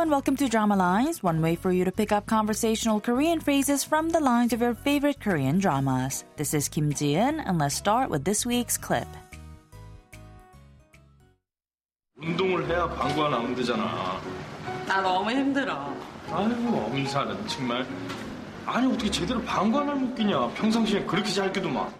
and welcome to Drama Lines, one way for you to pick up conversational Korean phrases from the lines of your favorite Korean dramas. This is Kim Ji-eun, and let's start with this week's clip. 운동을 해야 방구가 나오면 되잖아. 나 너무 힘들어. 아이고 엄살은 정말. 아니 어떻게 제대로 방구 하나 못 끼냐. 평상시에 그렇게 잘 끼더만.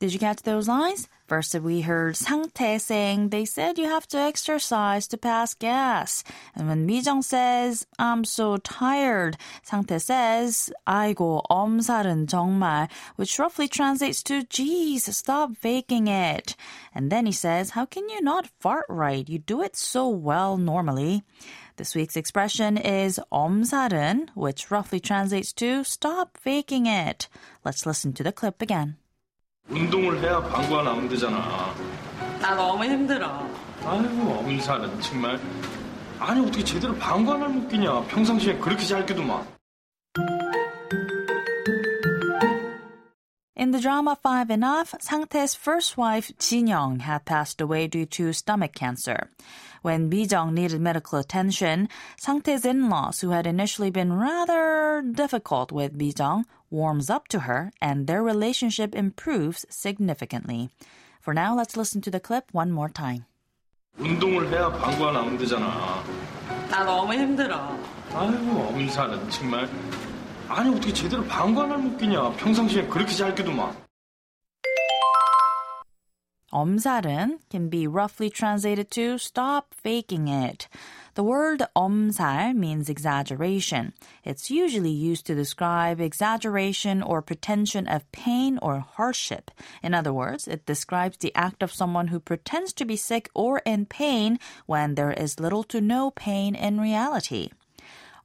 Did you catch those lines? First, we heard Sang-tae saying they said you have to exercise to pass gas. And when Mi-jung says, I'm so tired, Sang-tae says, 아이고, 엄살은 정말, which roughly translates to, geez, stop faking it. And then he says, how can you not fart right? You do it so well normally. This week's expression is 엄살은, which roughly translates to, stop faking it. Let's listen to the clip again. 운동을 해야 방구가 나오면 되잖아. 나 너무 힘들어. 아이고 엄살은 정말. 아니 어떻게 제대로 방구 하나 못 끼냐. 평상시에 그렇게 잘 끼더만. In the drama Five Enough, Sangtae's first wife Jin Young had passed away due to stomach cancer. When Mi Jung needed medical attention, Sangtae's in-laws, who had initially been rather difficult with Mi Jung, warms up to her, and their relationship improves significantly. For now, let's listen to the clip one more time. 운동을 해야 방구가 나면 나 너무 힘들어. 아이고 엄살은 정말. 아니 어떻게 제대로 방구 하나 못 끼냐. 평상시에 그렇게 잘 끼더만. 엄살은 can be roughly translated to stop faking it. The word 엄살 means exaggeration. It's usually used to describe exaggeration or pretension of pain or hardship. In other words, it describes the act of someone who pretends to be sick or in pain when there is little to no pain in reality.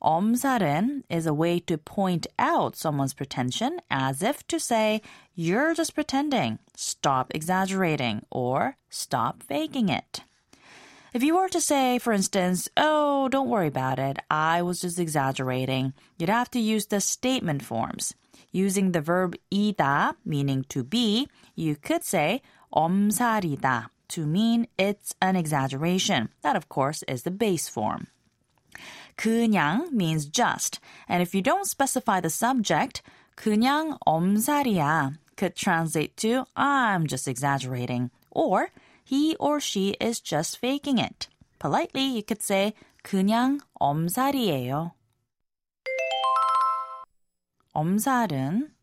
엄살은 is a way to point out someone's pretension as if to say, you're just pretending, stop exaggerating, or stop faking it. If you were to say, for instance, oh, don't worry about it, I was just exaggerating, you'd have to use the statement forms. Using the verb 이다, meaning to be, you could say 엄살이다, to mean it's an exaggeration. That, of course, is the base form. 그냥 means just, and if you don't specify the subject, 그냥 엄살이야 could translate to I'm just exaggerating, or he or she is just faking it. Politely, you could say 그냥 엄살이에요. 엄살은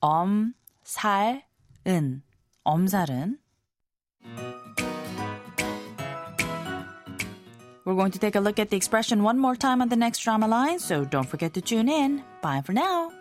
엄살은 엄살은 We're going to take a look at the expression one more time on the next drama line, so don't forget to tune in. Bye for now.